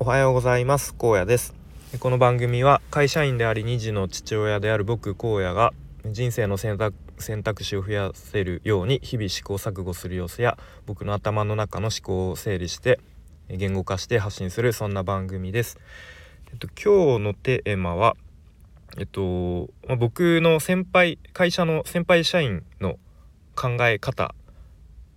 おはようございます荒野ですこの番組は会社員であり2児の父親である僕荒野が人生の選択選択肢を増やせるように日々試行錯誤する様子や僕の頭の中の思考を整理して言語化して発信するそんな番組です。えっと、今日のテーマは、えっとまあ、僕の先輩会社の先輩社員の考え方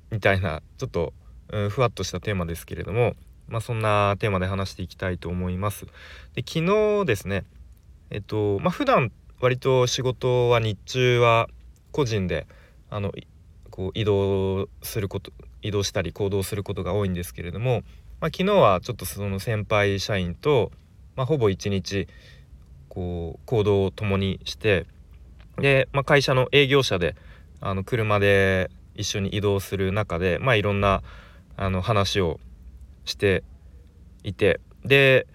みたいなちょっと、うん、ふわっとしたテーマですけれども、まあ、そんなテーマで話していきたいと思います。で昨日ですねえっとまあ普段割と仕事は日中は個人であのこう移動すること移動したり行動することが多いんですけれども、まあ、昨日はちょっとその先輩社員と、まあ、ほぼ一日こう行動を共にしてで、まあ、会社の営業車であの車で一緒に移動する中で、まあ、いろんなあの話をしていてで、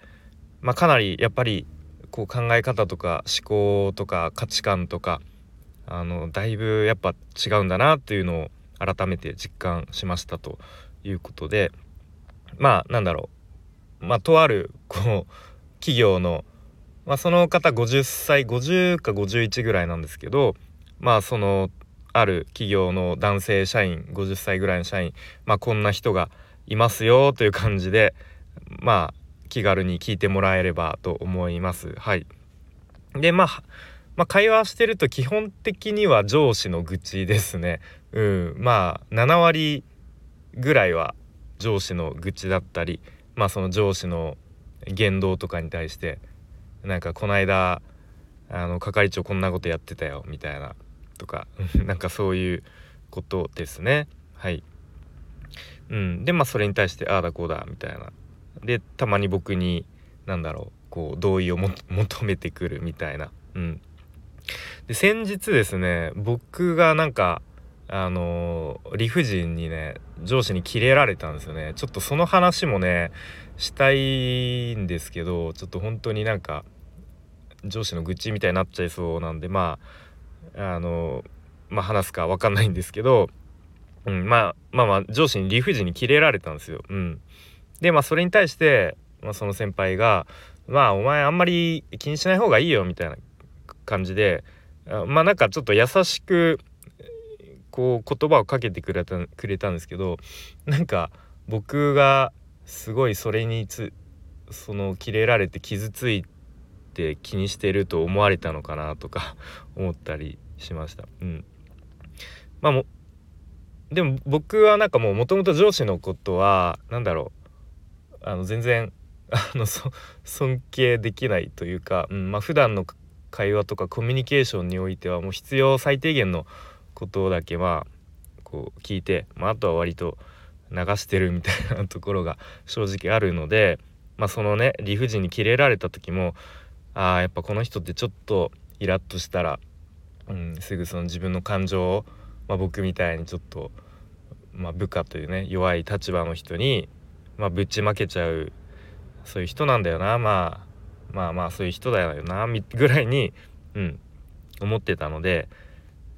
まあ、かなりやっぱりこう考え方とか思考とか価値観とかあのだいぶやっぱ違うんだなっていうのを改めて実感しましたということでまあなんだろう。まあとあるこう企業の、まあ、その方50歳50か51ぐらいなんですけどまあそのある企業の男性社員50歳ぐらいの社員まあこんな人がいますよという感じでまあ気軽に聞いてもらえればと思います。はい、でまあまあ、会話してると基本的には上司の愚痴ですね。うん、まあ7割ぐらいは上司の愚痴だったり、まあその上司の言動とかに対してなんかこの間あの係長こんなことやってたよみたいなとか なんかそういうことですね。はい。うん、でまあそれに対してああだこうだみたいな。でたまに僕に何だろうこう同意を求めてくるみたいな。うん、で先日ですね僕がなんかあのー、理不尽にね上司にキレられたんですよねちょっとその話もねしたいんですけどちょっと本当になんか上司の愚痴みたいになっちゃいそうなんでまああのー、まあ話すか分かんないんですけど、うん、まあまあまあ上司に理不尽にキレられたんですよ。うん、でまあそれに対して、まあ、その先輩が「まあお前あんまり気にしない方がいいよ」みたいな感じでまあなんかちょっと優しくこう言葉をかけてくれたくれたんですけどなんか僕がすごいそれにつそのキレられて傷ついて気にしてると思われたのかなとか思ったりしました。うん、まあもでも僕はなんかもうもともと上司のことは何だろう。あの全然あの尊敬できないというか、うんまあ普段の会話とかコミュニケーションにおいてはもう必要最低限のことだけはこう聞いて、まあ、あとは割と流してるみたいなところが 正直あるので、まあ、そのね理不尽にキレられた時もああやっぱこの人ってちょっとイラッとしたら、うん、すぐその自分の感情を、まあ、僕みたいにちょっと、まあ、部下というね弱い立場の人に、まあ、ぶちまけちゃうそういう人なんだよなまあまあまあそういう人だよなぐらいに、うん、思ってたので、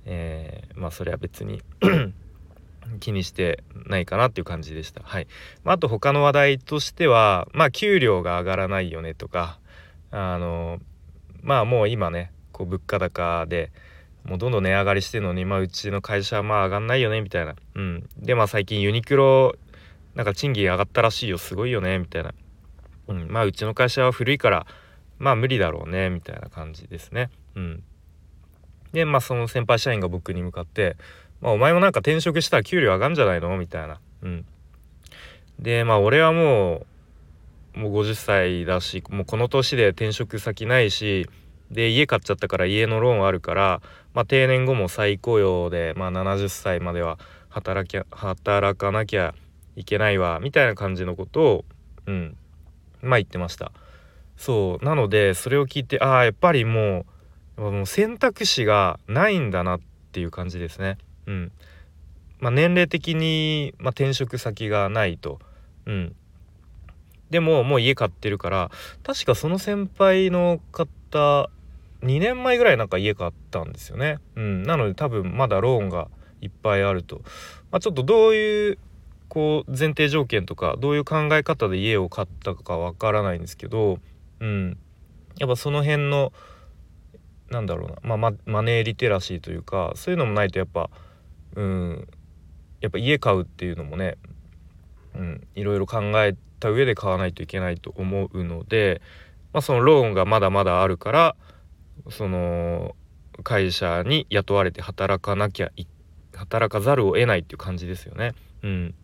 えー、まあそれは別に 気にしてないかなっていう感じでした。はい。まあ、あと他の話題としては、まあ給料が上がらないよねとか、あの、まあもう今ね、こう物価高で、もうどんどん値上がりしてるのに、まあうちの会社はまあ上がんないよねみたいな。うん。で、まあ最近ユニクロ、なんか賃金上がったらしいよ、すごいよねみたいな。うん。まあうちの会社は古いから、まあ無理だろうねみたいな感じですね。うん、でまあその先輩社員が僕に向かって「まあ、お前もなんか転職したら給料上がんじゃないの?」みたいな。うん、でまあ俺はもうもう50歳だしもうこの年で転職先ないしで家買っちゃったから家のローンあるから、まあ、定年後も再雇用で、まあ、70歳までは働き働かなきゃいけないわみたいな感じのことを、うん、まあ言ってました。そうなのでそれを聞いてああやっぱりもうもう選択肢がないんだなっていう感じですね。うんまあ、年齢的に、まあ、転職先がないと。うん、でももう家買ってるから確かその先輩の方2年前ぐらいなんか家買ったんですよね。うん、なので多分まだローンがいっぱいあると。まあ、ちょっとどういうこう前提条件とかどういう考え方で家を買ったかわからないんですけど、うん、やっぱその辺のなんだろうな、まあ、マネーリテラシーというかそういうのもないとやっぱ、うん、やっぱ家買うっていうのもね、うん、いろいろ考えた上で買わないといけないと思うので、まあ、そのローンがまだまだあるからその会社に雇われて働かなきゃ働かざるを得ないっていう感じですよね。うん、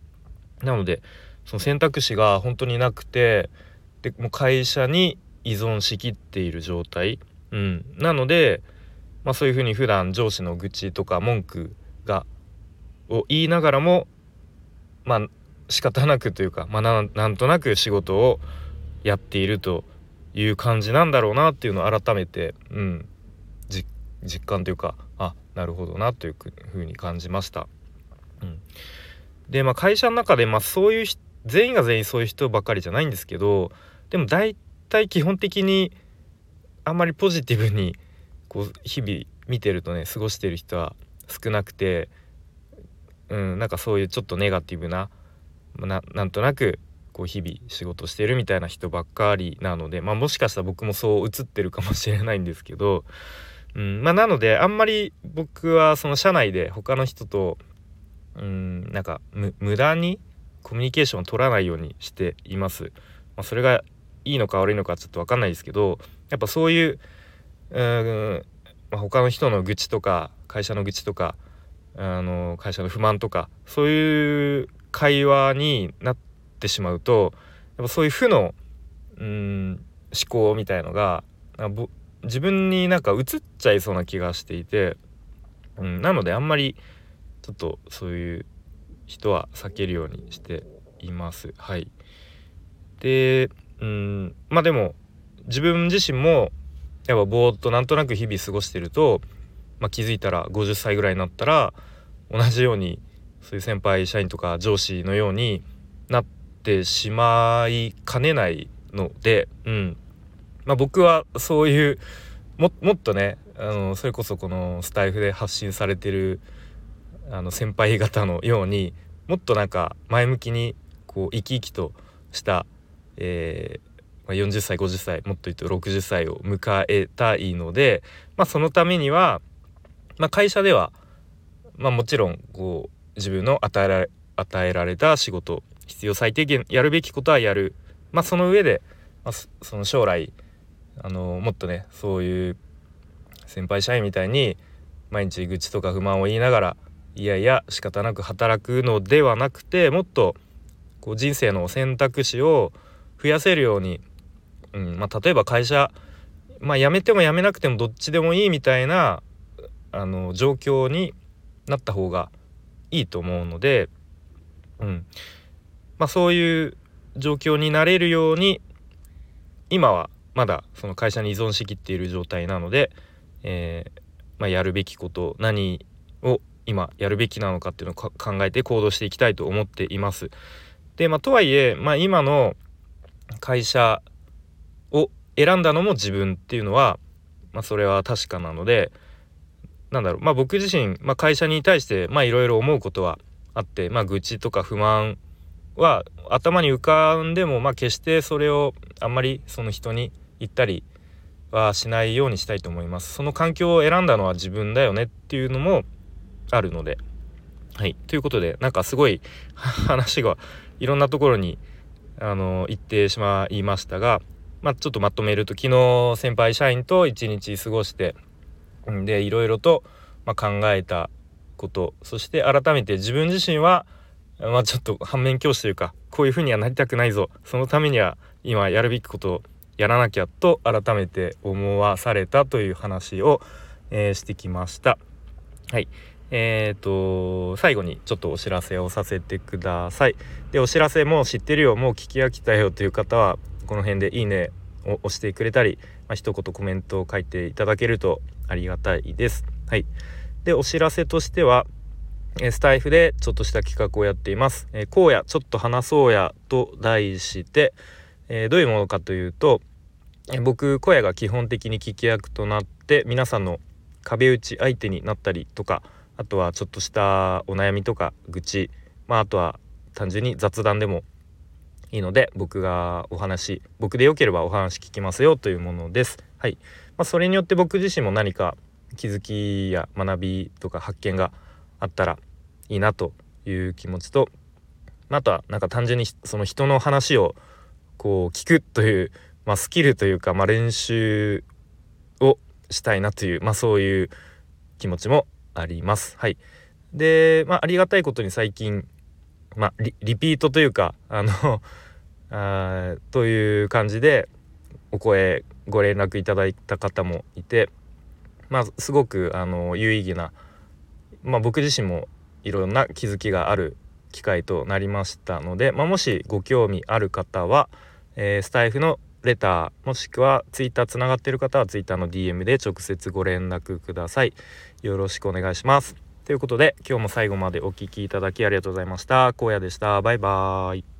なのでその選択肢が本当になくてでもう会社に依存しきっている状態、うん、なので、まあ、そういうふうに普段上司の愚痴とか文句がを言いながらもまあ仕方なくというか、まあ、なんとなく仕事をやっているという感じなんだろうなっていうのを改めて、うん、実感というかあなるほどなというふうに感じました。うん、でまあ会社の中で、まあ、そういう全員が全員そういう人ばっかりじゃないんですけどでも大体基本的にあんまりポジティブにこう日々見てるとね過ごしてる人は少なくて、うん、なんかそういうちょっとネガティブなななんとなくこう日々仕事してるみたいな人ばっかりなので、まあ、もしかしたら僕もそう映ってるかもしれないんですけど、うんまあ、なのであんまり僕はその社内で他の人とうんなんか無駄にコミュニケーションを取らないようにしています。まあ、それがいいのか悪いのかちょっと分かんないですけどやっぱそういううん、まあ、他の人の愚痴とか会社の愚痴とかあの会社の不満とかそういう会話になってしまうとやっぱそういう負のうん思考みたいのが自分になんか映っちゃいそうな気がしていて、うん、なのであんまりちょっとそういう人は避けるようにしています。はい、でうんまあでも自分自身もやっぱぼーっとなんとなく日々過ごしてると、まあ、気づいたら50歳ぐらいになったら同じようにそういう先輩社員とか上司のようにってしまいかねないので、うん。まあ、僕はそういうもっとねあのそれこそこのスタイフで発信されてるあの先輩方のようにもっとなんか前向きにこう生き生きとした、えーまあ、40歳50歳もっと言うと60歳を迎えたいので、まあ、そのためには、まあ、会社では、まあ、もちろんこう自分の与えられ与えられた仕事必要最低限やるべきことはやる、まあ、その上で、まあ、その将来あのもっとねそういう先輩社員みたいに毎日愚痴とか不満を言いながらいやいや仕方なく働くのではなくてもっとこう人生の選択肢を増やせるように、うんまあ、例えば会社、まあ、辞めても辞めなくてもどっちでもいいみたいなあの状況になった方がいいと思うので、うん。まあ、そういう状況になれるように今はまだその会社に依存しきっている状態なので、えー、まあ、やるべきこと何を今やるべきなのかっていうのを考えて行動していきたいと思っています。で、まあ、とはいえ、まあ、今の会社を選んだのも自分っていうのは、まあ、それは確かなので、なんだろうまあ僕自身、まあ、会社に対していろいろ思うことはあってまあ愚痴とか不満は頭に浮かんでもまあ決してそれをあんまりその人に言ったりはしないようにしたいと思います。その環境を選んだのは自分だよねっていうのもあるので。はい。ということでなんかすごい話がいろんなところにあの行ってしまいましたがまあちょっとまとめると昨日先輩社員と一日過ごしてでいろいろと、まあ、考えたことそして改めて自分自身は、まあ、ちょっと反面教師というかこういうふうにはなりたくないぞそのためには今やるべきことをやらなきゃと改めて思わされたという話を、えー、してきました。はいえーと、最後にちょっとお知らせをさせてください。でお知らせも知ってるよもう聞き飽きたよという方はこの辺で「いいね」を押してくれたり、まあ、一言コメントを書いていただけるとありがたいです。はい、でお知らせとしてはスタイフでちょっとした企画をやっています。えー、荒野ちょっと話そうやと題して、えー、どういうものかというと、えー、僕荒野が基本的に聞き役となって皆さんの壁打ち相手になったりとかあとはちょっとしたお悩みとか愚痴、まあ、あとは単純に雑談でもいいので僕がお話僕でよければお話聞きますよというものです。はい、まあ、それによって僕自身も何か気づきや学びとか発見があったらいいなという気持ちとあとはなんか単純にその人の話をこう聞くという、まあ、スキルというか、まあ、練習をしたいなという、まあ、そういう気持ちもあります。はい、で、まあ、ありがたいことに最近、まあ、リピートというかあのあという感じでお声ご連絡いただいた方もいて、まあ、すごくあの有意義な、まあ、僕自身もいろんな気づきがある機会となりましたので、まあ、もしご興味ある方は、えー、スタイフのレターもしくはツイッターつながってる方は Twitter の DM で直接ご連絡ください。よろしくお願いします。ということで今日も最後までお聴きいただきありがとうございました。荒野でした。バイバーイ。